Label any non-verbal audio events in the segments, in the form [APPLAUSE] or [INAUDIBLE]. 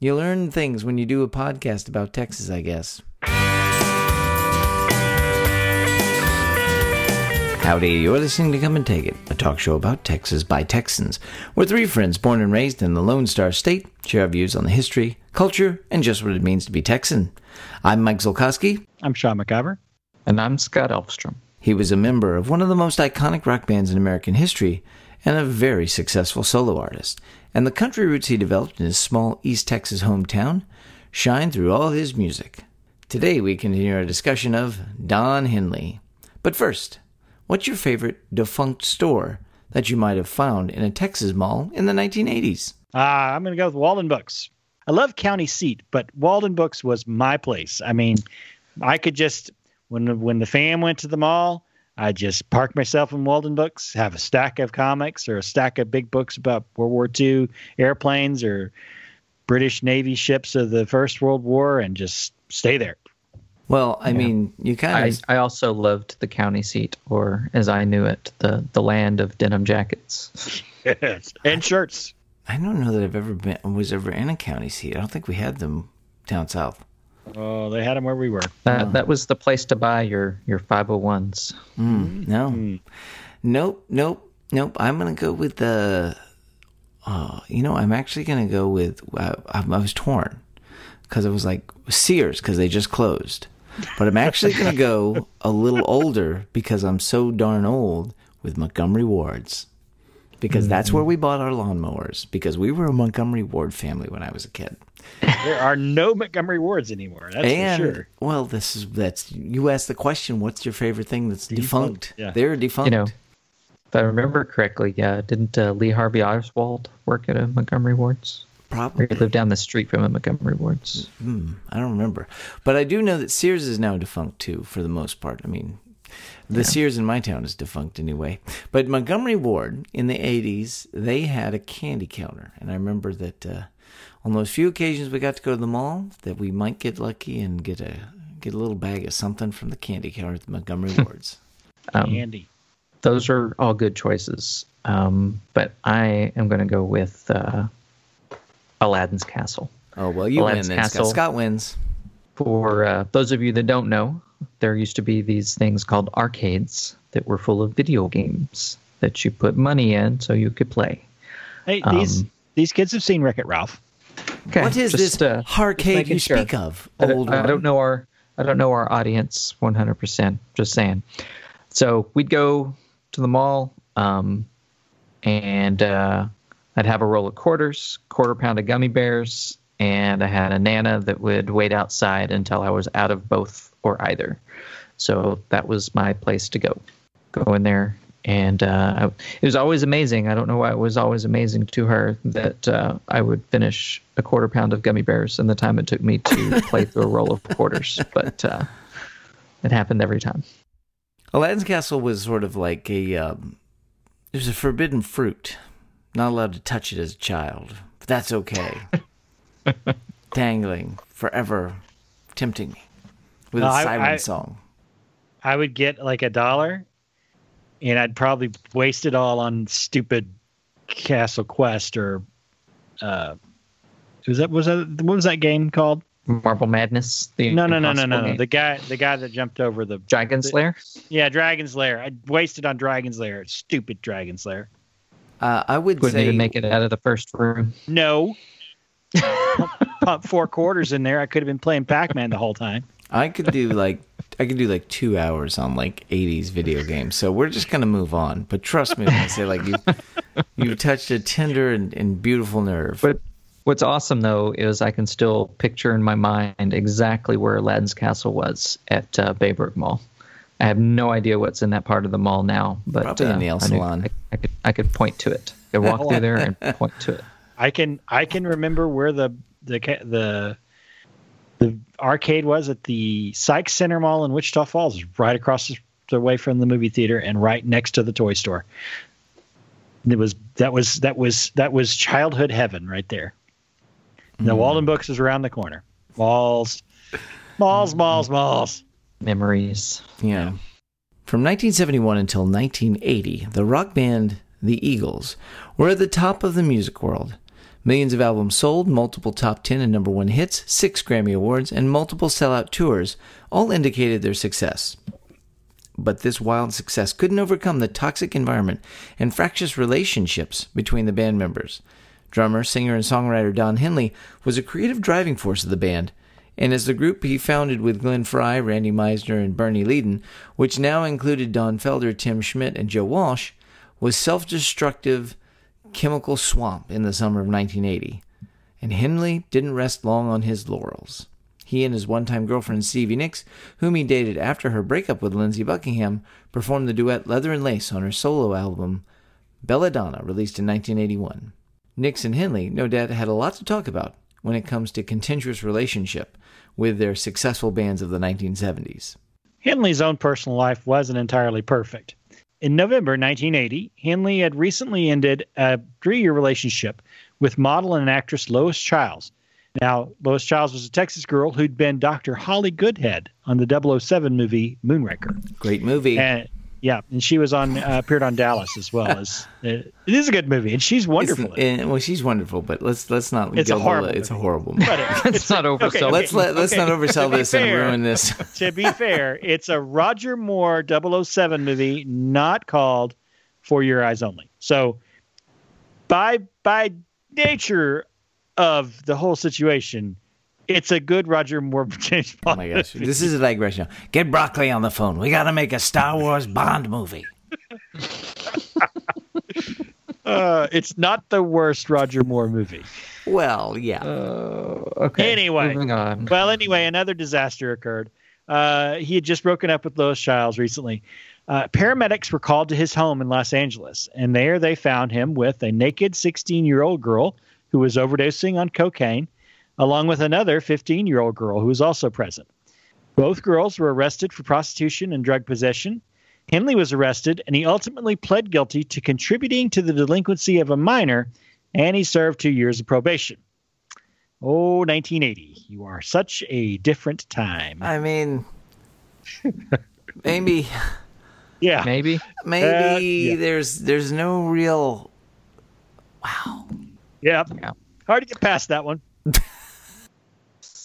You learn things when you do a podcast about Texas, I guess. Howdy, you're listening to Come and Take It, a talk show about Texas by Texans. We're three friends born and raised in the Lone Star State, share our views on the history, culture, and just what it means to be Texan. I'm Mike Zolkowski. I'm Sean McIver. And I'm Scott Elfstrom. He was a member of one of the most iconic rock bands in American history and a very successful solo artist. And the country roots he developed in his small East Texas hometown shine through all his music. Today we continue our discussion of Don Henley. But first, what's your favorite defunct store that you might have found in a Texas mall in the 1980s? Uh, I'm going to go with Walden Books. I love County Seat, but Walden Books was my place. I mean, I could just when when the fam went to the mall, I just park myself in Walden Books, have a stack of comics or a stack of big books about World War II airplanes or British Navy ships of the First World War, and just stay there. Well, I yeah. mean, you kind of. I, I also loved the county seat, or as I knew it, the the land of denim jackets. yes, and shirts. I don't know that I've ever been was ever in a county seat. I don't think we had them down south. Oh, they had them where we were. That oh. that was the place to buy your your 501s. Mm, no. Mm. Nope, nope, nope. I'm going to go with the uh, you know, I'm actually going to go with uh, I, I was torn cuz it was like Sears cuz they just closed. But I'm actually going to go [LAUGHS] a little older because I'm so darn old with Montgomery Wards. Because mm-hmm. that's where we bought our lawnmowers because we were a Montgomery Ward family when I was a kid. there are no Montgomery Wards anymore. That's and, for sure. Well, this is that's you asked the question. What's your favorite thing that's defunct? defunct? Yeah. They're defunct. You know, if I remember correctly, yeah, didn't uh, Lee Harvey Oswald work at a Montgomery Wards? Probably. Or he lived down the street from a Montgomery Wards. Hmm, I don't remember, but I do know that Sears is now defunct too, for the most part. I mean, the yeah. Sears in my town is defunct anyway. But Montgomery Ward in the 80s, they had a candy counter. And I remember that uh, on those few occasions we got to go to the mall, that we might get lucky and get a get a little bag of something from the candy counter at the Montgomery [LAUGHS] Wards. um, candy. Those are all good choices. Um, but I am going to go with uh, Aladdin's Castle. Oh, well, you Aladdin's win then. Castle, Scott wins. For uh, those of you that don't know, there used to be these things called arcades that were full of video games that you put money in so you could play. Hey, these um, these kids have seen Wreck It Ralph. Okay, what is just, this uh, arcade you sure. speak of? I don't, I don't, know our I don't know our audience 100%. Just saying. So we'd go to the mall, um, and uh, I'd have a roll of quarters, quarter pound of gummy bears, and I had a nana that would wait outside until I was out of both or either. So that was my place to go. Go in there, and uh, it was always amazing. I don't know why it was always amazing to her that uh, I would finish a quarter pound of gummy bears in the time it took me to [LAUGHS] play through a roll of quarters, but uh, it happened every time. Aladdin's Castle was sort of like a um, it was a forbidden fruit. Not allowed to touch it as a child, but that's okay. [LAUGHS] Dangling forever, tempting me with no, a siren I, I, song. I would get like a dollar, and I'd probably waste it all on stupid Castle Quest or uh, was that was that what was that game called? Marble Madness. The no, no, no, no, no, no. The guy, the guy that jumped over the Dragon's Lair. Yeah, Dragon's Lair. I wasted on Dragon's Lair. Stupid Dragon's Lair. Uh, I would Wouldn't say even make it out of the first room. No. [LAUGHS] Pump four quarters in there. I could have been playing Pac Man the whole time. I could do like I could do like two hours on like '80s video games. So we're just gonna move on. But trust me when I say like you you touched a tender and, and beautiful nerve. But what's awesome though is I can still picture in my mind exactly where Aladdin's Castle was at uh, Baybrook Mall. I have no idea what's in that part of the mall now, but probably uh, nail salon. I, I, could I could point to it. I walk through there and [LAUGHS] point to it. I can I can remember where the the the the arcade was at the Sikes Senter Mall in Wichita Falls, right across the way from the movie theater and right next to the toy store. It was that was that was that was childhood heaven right there. Mm. The Walden Books is around the corner. Malls, malls, malls, malls. Memories. Yeah. From 1971 until 1980, the rock band The Eagles were at the top of the music world Millions of albums sold, multiple top 10 and number 1 hits, 6 Grammy Awards, and multiple sellout tours all indicated their success. But this wild success couldn't overcome the toxic environment and fractious relationships between the band members. Drummer, singer, and songwriter Don Henley was a creative driving force of the band, and as the group he founded with Glenn Frey, Randy Meisner, and Bernie Leadon, which now included Don Felder, Tim Schmit, and Joe Walsh, was self destructive chemical swamp in the summer of 1980. And Henley didn't rest long on his laurels. He and his one time girlfriend Stevie Nicks, whom he dated after her breakup with Lindsey Buckingham, performed the duet Leather and Lace on her solo album Belladonna, released in 1981. Nicks and Henley, no doubt, had a lot to talk about when it comes to contentious relationship with their successful bands of the 1970s. Henley's own personal life wasn't entirely perfect. In November 1980, Henley had recently ended a three year relationship with model and actress Lois Chiles. Now, Lois Chiles was a Texas girl who'd been Dr. Holly Goodhead on the 007 movie Moonraker. Great movie. And yeah, and she was on uh, appeared on Dallas as well as [LAUGHS] uh, it is a good movie, and she's wonderful. It's, well, she's wonderful, but let's let's not. It's a horrible. It's movie. [LAUGHS] a horrible. Movie. But it, Let's not oversell. okay, let's let let's okay. not oversell To be this and ruin this. [LAUGHS] to be fair, it's a Roger Moore 007 movie, not called For Your Eyes Only. So, by by nature of the whole situation, it's a good Roger Moore [LAUGHS] James Oh Bond. my gosh, this is a digression. Get Broccoli on the phone. We got to make a Star Wars [LAUGHS] Bond movie. [LAUGHS] Uh, it's not the worst Roger Moore movie. Well, yeah. Uh, okay. Anyway. moving on. Well, anyway, another disaster occurred. Uh, he had just broken up with Lois Chiles recently. Uh, paramedics were called to his home in Los Angeles, and there they found him with a naked 16 year old girl who was overdosing on cocaine, along with another 15 year old girl who was also present. Both girls were arrested for prostitution and drug possession. Henley was arrested, and he ultimately pled guilty to contributing to the delinquency of a minor, and he served two years of probation. Oh, 1980. You are such a different time. I mean, [LAUGHS] maybe yeah. Maybe. maybe uh, yeah. there's there's no real. Wow. Yeah. Yeah. Hard to get past that one. [LAUGHS]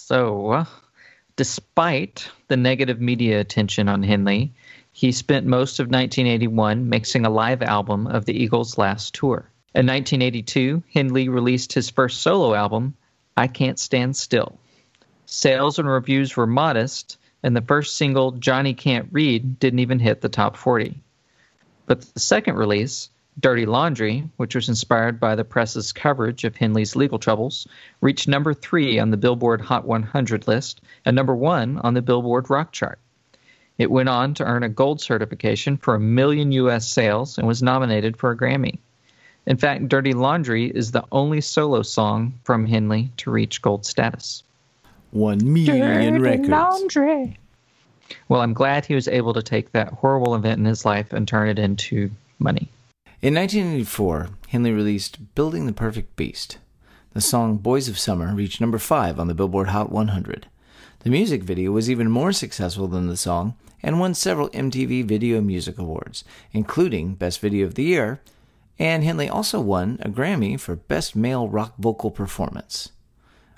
So, despite the negative media attention on Henley, he spent most of 1981 mixing a live album of the Eagles' last tour. In 1982, Henley released his first solo album, I Can't Stand Still. Sales and reviews were modest, and the first single, Johnny Can't Read, didn't even hit the top 40. But the second release, Dirty Laundry, which was inspired by the press's coverage of Henley's legal troubles, reached number three on the Billboard Hot 100 list and number one on the Billboard Rock chart. It went on to earn a gold certification for a million U.S. sales and was nominated for a Grammy. In fact, Dirty Laundry is the only solo song from Henley to reach gold status. One million records. Laundry. Well, I'm glad he was able to take that horrible event in his life and turn it into money. In 1984, Henley released Building the Perfect Beast. The song Boys of Summer reached number 5 on the Billboard Hot 100. The music video was even more successful than the song and won several MTV Video Music Awards, including Best Video of the Year, and Henley also won a Grammy for Best Male Rock Vocal Performance.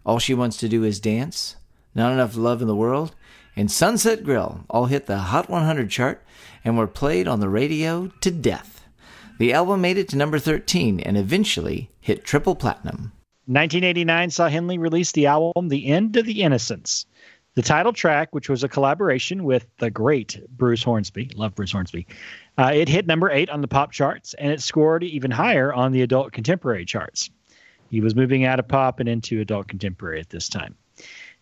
All She Wants to Do Is Dance, Not Enough Love in the World, and Sunset Grill all hit the Hot 100 chart and were played on the radio to death. The album made it to number 13 and eventually hit triple platinum. 1989 saw Henley release the album The End of the Innocence. The title track, which was a collaboration with the great Bruce Hornsby, love Bruce Hornsby, uh, it hit number eight on the pop charts and it scored even higher on the adult contemporary charts. He was moving out of pop and into adult contemporary at this time.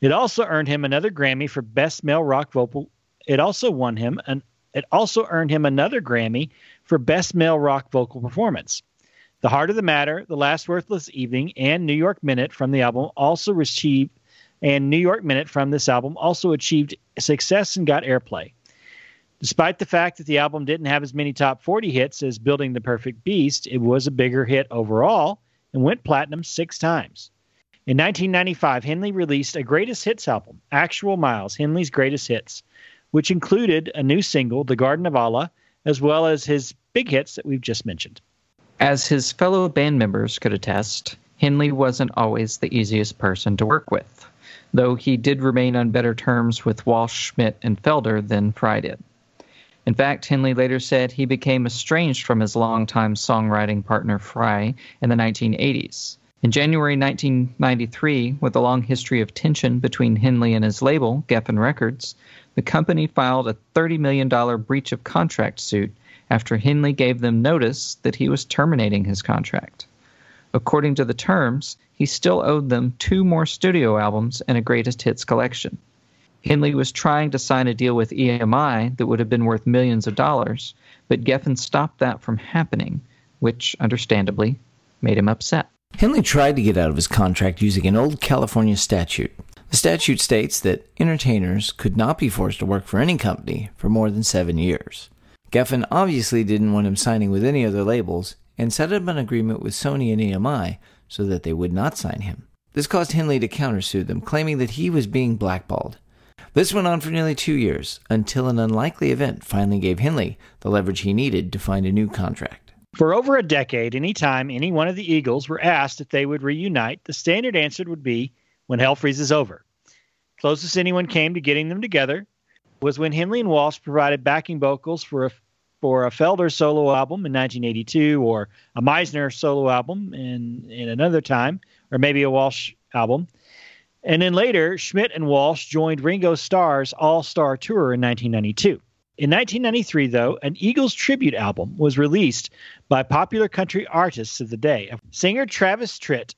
It also earned him another Grammy for Best Male Rock Vocal. It also won him an. It also earned him another Grammy for Best Male Rock Vocal Performance. The Heart of the Matter, The Last Worthless Evening, and New York Minute from the album also achieved, and New York Minute from this album also achieved success and got airplay. Despite the fact that the album didn't have as many top 40 hits as Building the Perfect Beast, it was a bigger hit overall and went platinum six times. In 1995, Henley released a greatest hits album, Actual Miles, Henley's Greatest Hits, which included a new single, The Garden of Allah, as well as his big hits that we've just mentioned. As his fellow band members could attest, Henley wasn't always the easiest person to work with, though he did remain on better terms with Walsh, Schmit, and Felder than Frey did. In fact, Henley later said he became estranged from his longtime songwriting partner Frey in the 1980s. In January 1993, with a long history of tension between Henley and his label, Geffen Records, the company filed a $30 million breach of contract suit after Henley gave them notice that he was terminating his contract. According to the terms, he still owed them two more studio albums and a greatest hits collection. Henley was trying to sign a deal with EMI that would have been worth millions of dollars, but Geffen stopped that from happening, which, understandably, made him upset. Henley tried to get out of his contract using an old California statute. The statute states that entertainers could not be forced to work for any company for more than seven years. Geffen obviously didn't want him signing with any other labels and set up an agreement with Sony and EMI so that they would not sign him. This caused Henley to countersue them, claiming that he was being blackballed. This went on for nearly two years, until an unlikely event finally gave Henley the leverage he needed to find a new contract. For over a decade, anytime any one of the Eagles were asked if they would reunite, the standard answer would be when hell freezes over. Closest anyone came to getting them together was when Henley and Walsh provided backing vocals for a for a Felder solo album in 1982 or a Meisner solo album in, in another time, or maybe a Walsh album. And then later, Schmit and Walsh joined Ringo Starr's All Star Tour in 1992. In 1993, though, an Eagles tribute album was released by popular country artists of the day. Singer Travis Tritt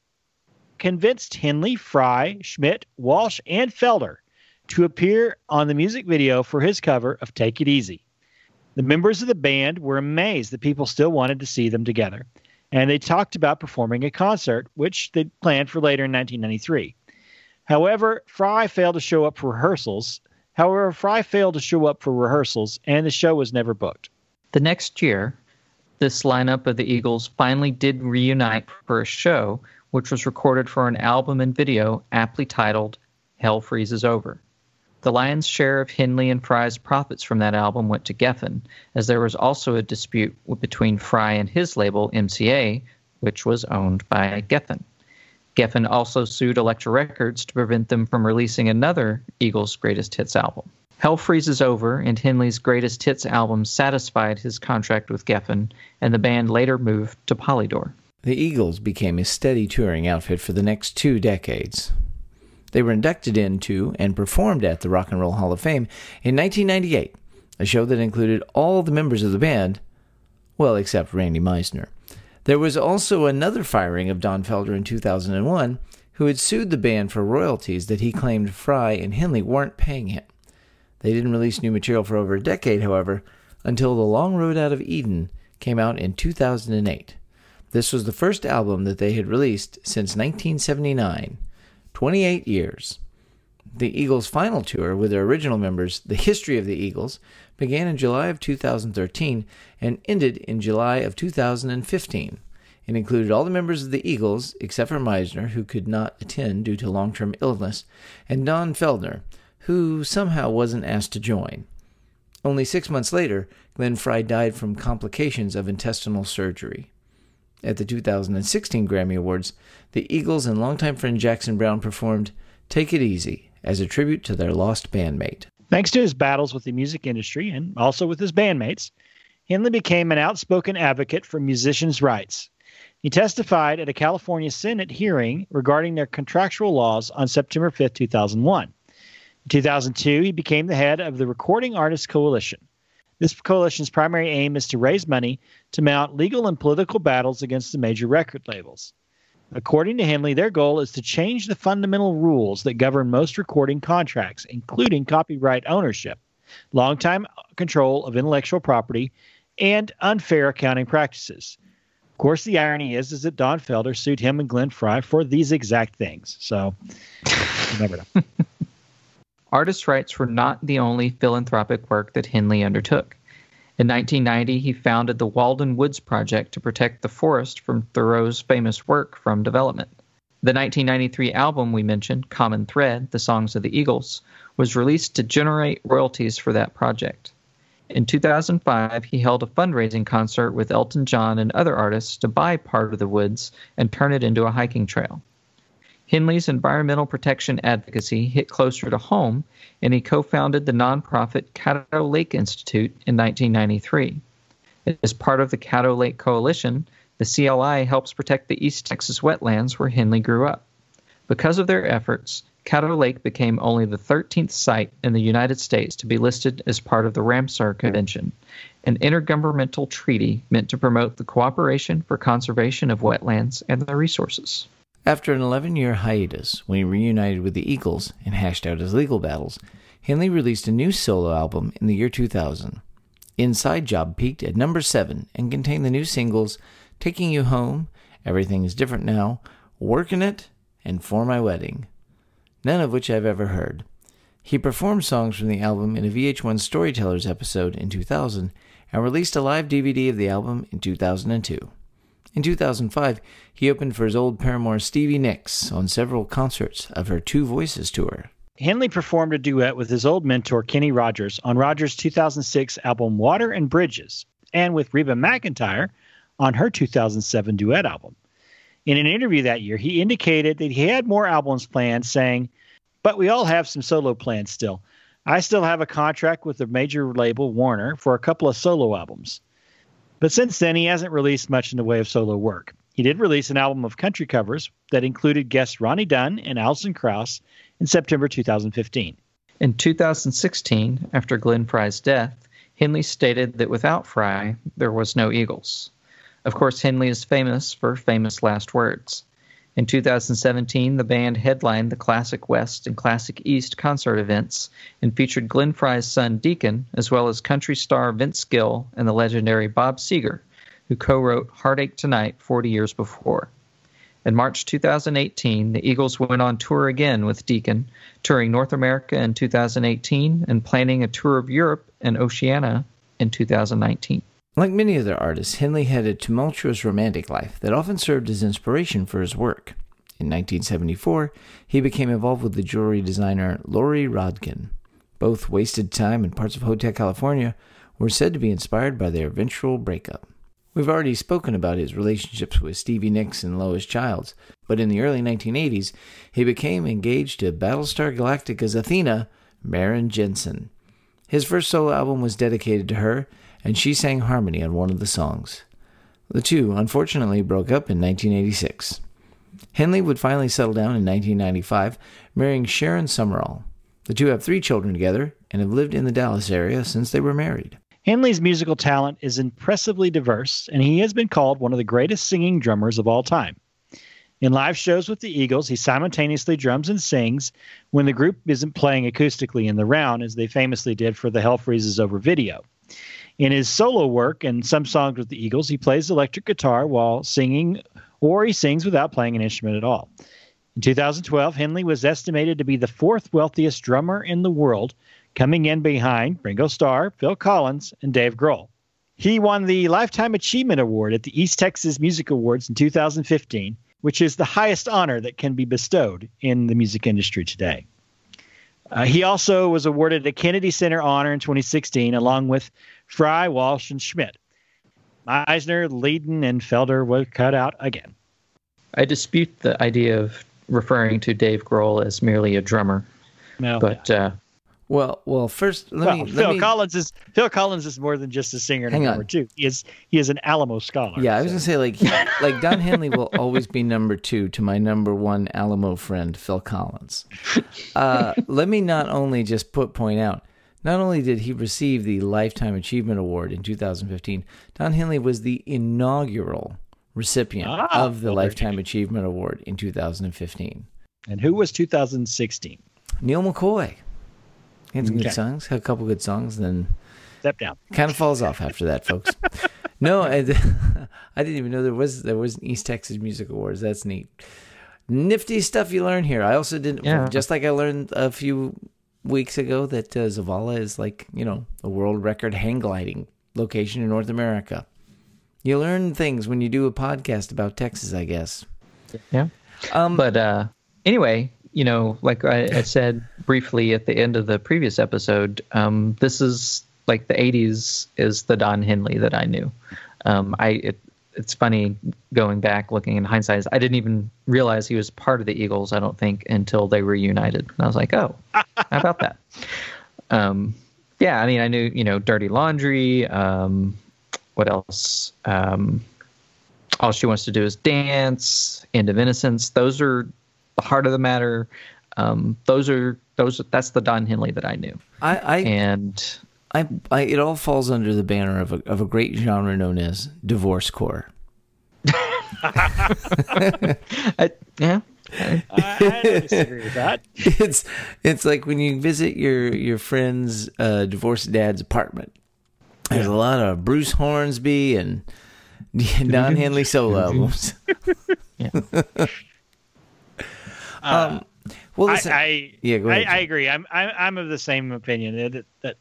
convinced Henley, Frey, Schmit, Walsh, and Felder to appear on the music video for his cover of Take It Easy. The members of the band were amazed that people still wanted to see them together, and they talked about performing a concert, which they planned for later in 1993. However, Frey failed to show up for rehearsals. However, Frey failed to show up for rehearsals, and the show was never booked. The next year, this lineup of the Eagles finally did reunite for a show, which was recorded for an album and video aptly titled Hell Freezes Over. The lion's share of Henley and Frey's profits from that album went to Geffen, as there was also a dispute between Frey and his label, MCA, which was owned by Geffen. Geffen also sued Elektra Records to prevent them from releasing another Eagles' greatest hits album. Hell Freezes Over and Henley's greatest hits album satisfied his contract with Geffen, and the band later moved to Polydor. The Eagles became a steady touring outfit for the next two decades. They were inducted into and performed at the Rock and Roll Hall of Fame in 1998, a show that included all the members of the band, well, except Randy Meisner. There was also another firing of Don Felder in 2001, who had sued the band for royalties that he claimed Frey and Henley weren't paying him. They didn't release new material for over a decade, however, until The Long Road Out of Eden came out in 2008. This was the first album that they had released since 1979 28 years. The Eagles' final tour with their original members, The History of the Eagles, began in July of 2013 and ended in July of 2015. It included all the members of the Eagles, except for Meisner, who could not attend due to long term illness, and Don Felder, who somehow wasn't asked to join. Only six months later, Glenn Frey died from complications of intestinal surgery. At the 2016 Grammy Awards, the Eagles and longtime friend Jackson Browne performed Take It Easy as a tribute to their lost bandmate. Thanks to his battles with the music industry and also with his bandmates, Henley became an outspoken advocate for musicians' rights. He testified at a California Senate hearing regarding their contractual laws on September 5, 2001. In 2002, he became the head of the Recording Artists Coalition. This coalition's primary aim is to raise money to mount legal and political battles against the major record labels. According to Henley, their goal is to change the fundamental rules that govern most recording contracts, including copyright ownership, long-time control of intellectual property, and unfair accounting practices. Of course, the irony is, is that Don Felder sued him and Glenn Frey for these exact things. So, never know. [LAUGHS] Artist rights were not the only philanthropic work that Henley undertook. In 1990, he founded the Walden Woods Project to protect the forest from Thoreau's famous work from development. The 1993 album we mentioned, Common Thread The Songs of the Eagles, was released to generate royalties for that project. In 2005, he held a fundraising concert with Elton John and other artists to buy part of the woods and turn it into a hiking trail. Henley's environmental protection advocacy hit closer to home, and he co founded the nonprofit Caddo Lake Institute in 1993. As part of the Caddo Lake Coalition, the CLI helps protect the East Texas wetlands where Henley grew up. Because of their efforts, Caddo Lake became only the 13th site in the United States to be listed as part of the Ramsar Convention, an intergovernmental treaty meant to promote the cooperation for conservation of wetlands and their resources. After an 11 year hiatus, when he reunited with the Eagles and hashed out his legal battles, Henley released a new solo album in the year 2000. Inside Job peaked at number 7 and contained the new singles Taking You Home, Everything is Different Now, Working It, and For My Wedding, none of which I've ever heard. He performed songs from the album in a VH1 Storytellers episode in 2000 and released a live DVD of the album in 2002. In 2005, he opened for his old paramour Stevie Nicks on several concerts of her Two Voices tour. Henley performed a duet with his old mentor Kenny Rogers on Rogers' 2006 album Water and Bridges, and with Reba McEntire on her 2007 duet album. In an interview that year, he indicated that he had more albums planned, saying, But we all have some solo plans still. I still have a contract with the major label Warner for a couple of solo albums. But since then, he hasn't released much in the way of solo work. He did release an album of country covers that included guests Ronnie Dunn and Alison Krauss in September 2015. In 2016, after Glenn Frey's death, Henley stated that without Frey, there was no Eagles. Of course, Henley is famous for famous last words. In 2017, the band headlined the Classic West and Classic East concert events and featured Glenn Frey's son Deacon, as well as country star Vince Gill and the legendary Bob Seger, who co wrote Heartache Tonight 40 years before. In March 2018, the Eagles went on tour again with Deacon, touring North America in 2018 and planning a tour of Europe and Oceania in 2019. Like many other artists, Henley had a tumultuous romantic life that often served as inspiration for his work. In 1974, he became involved with the jewelry designer Lori Rodkin. Both wasted time in parts of Hotel California were said to be inspired by their eventual breakup. We've already spoken about his relationships with Stevie Nicks and Lois Chiles, but in the early 1980s, he became engaged to Battlestar Galactica's Athena, Maren Jensen. His first solo album was dedicated to her, and she sang harmony on one of the songs. The two, unfortunately, broke up in 1986. Henley would finally settle down in 1995, marrying Sharon Summerall. The two have three children together and have lived in the Dallas area since they were married. Henley's musical talent is impressively diverse, and he has been called one of the greatest singing drummers of all time. In live shows with the Eagles, he simultaneously drums and sings when the group isn't playing acoustically in the round, as they famously did for the Hell Freezes Over video. In his solo work and some songs with the Eagles, he plays electric guitar while singing, or he sings without playing an instrument at all. In 2012, Henley was estimated to be the fourth wealthiest drummer in the world, coming in behind Ringo Starr, Phil Collins, and Dave Grohl. He won the Lifetime Achievement Award at the East Texas Music Awards in 2015, which is the highest honor that can be bestowed in the music industry today. Uh, he also was awarded a Kennedy Center honor in 2016, along with Frey, Walsh, and Schmit. Meisner, Leadon, and Felder were cut out again. I dispute the idea of referring to Dave Grohl as merely a drummer. No, but uh, well, well, first let well, me. Phil let me, Collins is Phil Collins is more than just a singer Hang a on. drummer too. He is he is an Alamo scholar. Yeah, I was gonna say like he- like Don Henley will always be number two to my number one Alamo friend Phil Collins. Uh, let me not only just put point out, not only did he receive the Lifetime Achievement Award in 2015, Don Henley was the inaugural recipient Ah, of the well, Lifetime Achievement Award in 2015. And who was 2016? Neal McCoy. He had some good Okay. songs, had a couple good songs, then Step down. kind of falls off after that, folks. [LAUGHS] no, I, [LAUGHS] I didn't even know there was there was an East Texas Music Awards. That's neat. Nifty stuff you learn here. I also didn't, Yeah. just like I learned a few weeks ago that uh, Zavala is like you know a world record hang gliding location in North America. You learn things when you do a podcast about Texas, I guess. yeah. Um, But uh, anyway, you know, like I, I said briefly at the end of the previous episode, um, this is like the '80s is the Don Henley that I knew. Um, I it, it's funny going back looking in hindsight. I didn't even realize he was part of the Eagles. I don't think until they reunited, and I was like, oh, how about that? [LAUGHS] Um, yeah, I mean, I knew you know Dirty Laundry. Um, what else? Um, all she wants to do is dance. End of Innocence. Those are the heart of the matter. Um, those are those. That's the Don Henley that I knew. I, I and I, I, it all falls under the banner of a, of a great genre known as divorce core. [LAUGHS] I, yeah, I, I disagree with that. [LAUGHS] It's it's like when you visit your your friend's uh, divorced dad's apartment. There's a lot of Bruce Hornsby and Don Henley solo albums. [LAUGHS] yeah. um, well, I, listen, I yeah, go ahead. I, I agree. I'm, I'm I'm of the same opinion that that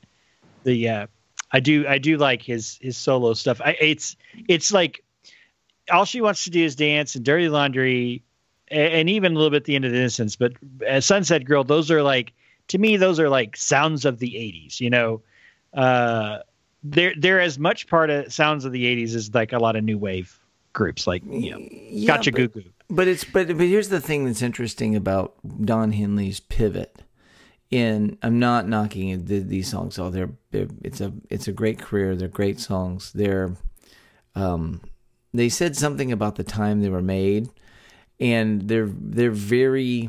the uh, I do I do like his his solo stuff. I, it's it's like all she wants to do is dance and dirty laundry, and, and even a little bit the end of the innocence. But as Sunset Grill, those are like to me those are like sounds of the '80s. You know, uh, they're they're as much part of sounds of the '80s as like a lot of new wave groups like you know Yeah, Gotcha but- Goo Goo. But it's but but here's the thing that's interesting about Don Henley's pivot. In I'm not knocking these songs. Oh, they're, they're it's a it's a great career. They're great songs. They're um they said something about the time they were made, and they're they're very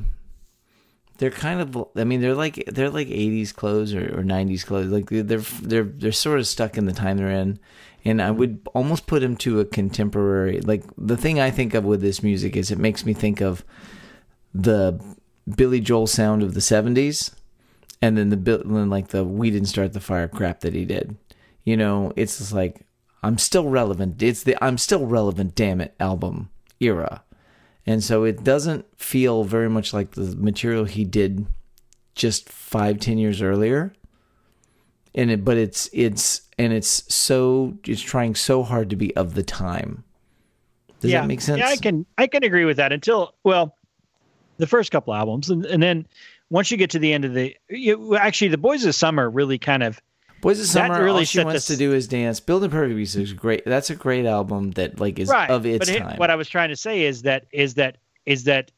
they're kind of I mean they're like they're like 80s clothes or, or 90s clothes like they're they're they're sort of stuck in the time they're in and I would almost put them to a contemporary like the thing I think of with this music is it makes me think of the Billy Joel sound of the 70s and then the Bill- then like the we didn't start the fire crap that he did. You know it's just like I'm still relevant. It's the I'm still relevant damn it album era. And so it doesn't feel very much like the material he did just five ten years earlier. And it but it's it's and it's so it's trying so hard to be of the time. Does yeah. that make sense Yeah, I can I can agree with that until well, the first couple albums, and, and then once you get to the end of the, you, actually, the Boys of Summer really kind of boys of summer really all she wants the- to do is dance building perfect Beast is great that's a great album that like is right. of its but it- time what I was trying to say is that is that is that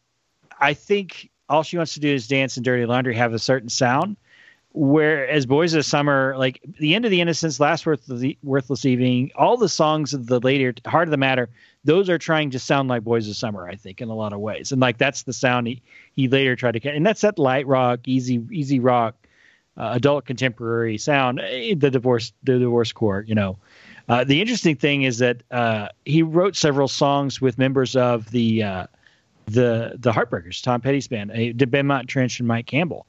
I think all she wants to do is dance and Dirty Laundry have a certain sound. Whereas Boys of Summer, like the end of the Innocence, Last Worthless, Evening, all the songs of the later Heart of the Matter, those are trying to sound like Boys of Summer, I think, in a lot of ways. And like that's the sound he, he later tried to get. And that's that light rock, easy easy rock, uh, adult contemporary sound. eh, The divorce the divorce court, you know. Uh, the interesting thing is that uh, he wrote several songs with members of the uh, the the Heartbreakers, Tom Petty's band, uh, Benmont Tench and Mike Campbell.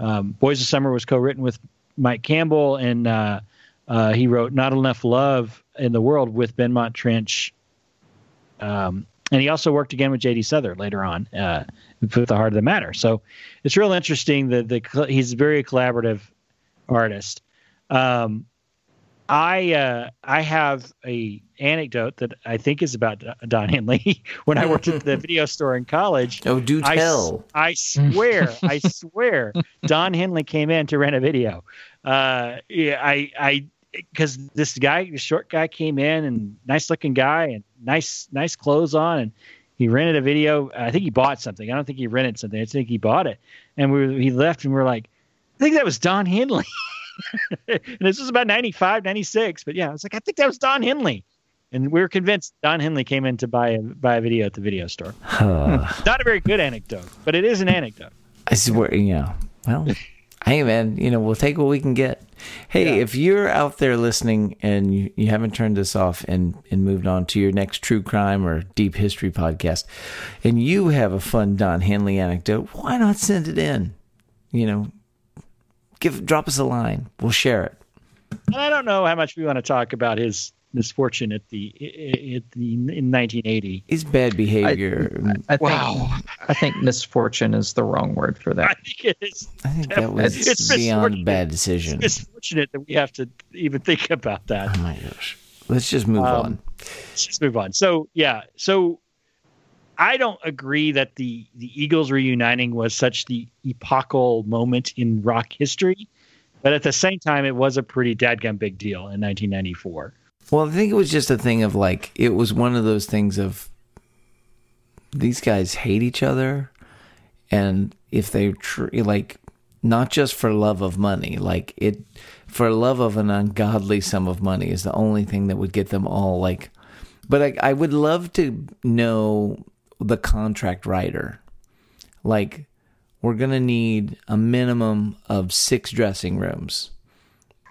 Um, Boys of Summer was co-written with Mike Campbell, and uh, uh, he wrote "Not Enough Love in the World" with Benmont Tench. Um, and he also worked again with J.D. Souther later on uh, with the Heart of the Matter. So it's real interesting that the he's a very collaborative artist. Um, I uh, I have a anecdote that I think is about Don Henley. [LAUGHS] when I worked at the [LAUGHS] video store in college, oh do I, s- tell I swear, I swear, Don Henley came in to rent a video. Uh, yeah, I, I, because this guy, the short guy, came in and nice looking guy and nice, nice clothes on, and he rented a video. I think he bought something. I don't think he rented something. I think he bought it, and we were, he left, and we are like, I think that was Don Henley. [LAUGHS] and [LAUGHS] this was about 95, 96. But yeah, I was like, I think that was Don Henley. And we were convinced Don Henley came in to buy a buy a video at the video store. Hmm. Not a very good anecdote, but it is an anecdote. I swear, yeah. Well, [LAUGHS] hey, man, you know, we'll take what we can get. Hey, Yeah. if you're out there listening and you, you haven't turned this off and, and moved on to your next true crime or deep history podcast, and you have a fun Don Henley anecdote, why not send it in? You know, give drop us a line. We'll share it. And I don't know how much we want to talk about his misfortune at the at the in 1980. His bad behavior. I think Wow. I think misfortune is the wrong word for that. I that. think it is I think that was It's beyond bad decision. It's misfortunate that we have to even think about that. Oh my gosh. Let's just move Um, on. Let's just move on. So yeah, so I don't agree that the the Eagles reuniting was such the epochal moment in rock history. But at the same time, it was a pretty dadgum big deal in 1994. Well, I think it was just a thing of like it was one of those things of these guys hate each other, and if they tr- like not just for love of money, like it for love of an ungodly sum of money is the only thing that would get them all like. But I, I would love to know the contract writer, like we're gonna need a minimum of six dressing rooms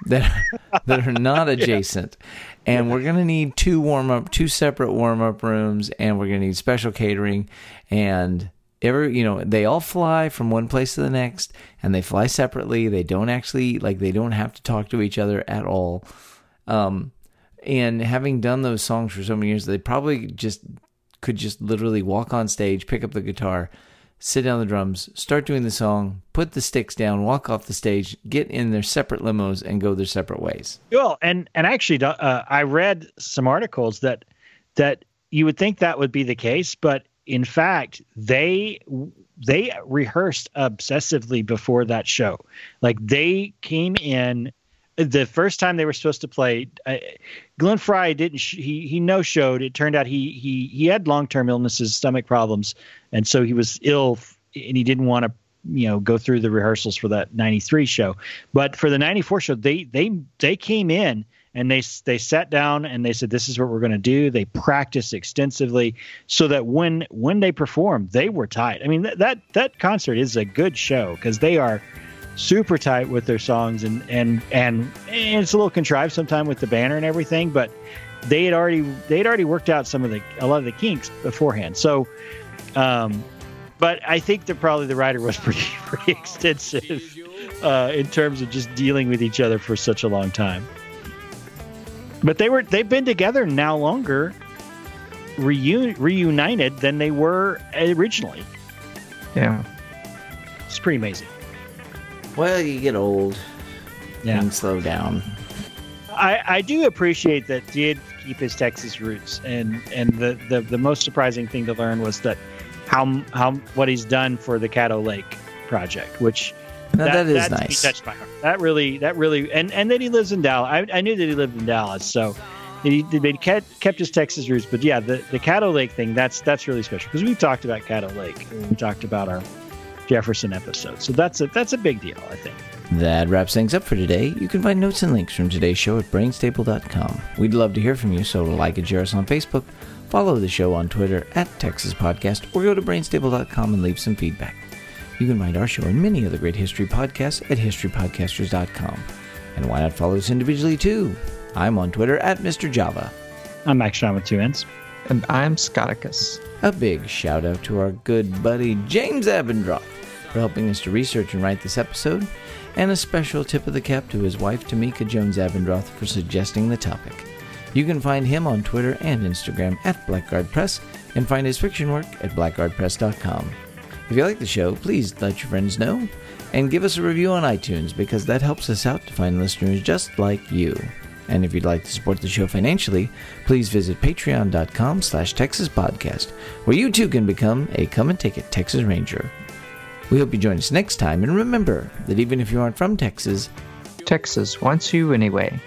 that [LAUGHS] that are not adjacent, and we're gonna need two warm up, two separate warm up rooms, and we're gonna need special catering, and every you know they all fly from one place to the next, and they fly separately. They don't actually like they don't have to talk to each other at all. Um, and having done those songs for so many years, they probably just could just literally walk on stage, pick up the guitar, sit down the drums, start doing the song, put the sticks down, walk off the stage, get in their separate limos, and go their separate ways. Well, and and actually, uh, I read some articles that that you would think that would be the case, but in fact, they they rehearsed obsessively before that show. Like they came in the first time they were supposed to play. Uh, Glenn Frey didn't. Sh- he he no showed. It turned out he he he had long term illnesses, stomach problems, and so he was ill, and he didn't want to you know go through the rehearsals for that 93 show but for the 94 show they they they came in and they they sat down and they said this is what we're going to do they practiced extensively so that when when they performed they were tight i mean that that, that concert is a good show because they are super tight with their songs and and and, and it's a little contrived sometimes with the banner and everything but they had already they had already worked out some of the a lot of the kinks beforehand so um but I think that probably the writer was [LAUGHS] pretty pretty extensive uh, in terms of just dealing with each other for such a long time. But they were they've been together now longer, reun- reunited than they were originally. Yeah. It's pretty amazing. Well, you get old Yeah. and slow down. I, I do appreciate that did keep his Texas roots, and and the, the the most surprising thing to learn was that how how what he's done for the Caddo Lake project, which Now, that is that me nice. touched my heart. That really that really and and then he lives in Dallas. I, I knew that he lived in Dallas, so he, he kept kept his Texas roots. But yeah, the the Caddo Lake thing that's that's really special because we've talked about Caddo Lake. We talked about our Jefferson episode, so that's a that's a big deal, I think. That wraps things up for today. You can find notes and links from today's show at brainstable.com. We'd love to hear from you, so like and share us on Facebook, follow the show on Twitter at Texas Podcast, or go to brainstable.com and leave some feedback. You can find our show and many other great history podcasts at historypodcasters.com. And why not follow us individually too? I'm on Twitter at Mr. Java. I'm Max Sean with two ends. And I'm Scotticus. A big shout out to our good buddy James Abendroth for helping us to research and write this episode, and a special tip of the cap to his wife Tamika Jones Abendroth for suggesting the topic. You can find him on Twitter and Instagram at Blackguard Press and find his fiction work at blackguardpress.com. If you like the show, please let your friends know and give us a review on iTunes because that helps us out to find listeners just like you. And if you'd like to support the show financially, please visit patreon.com slash Texas Podcast, where you too can become a come and take it Texas Ranger. We hope you join us next time, and remember that even if you aren't from Texas, Texas wants you anyway.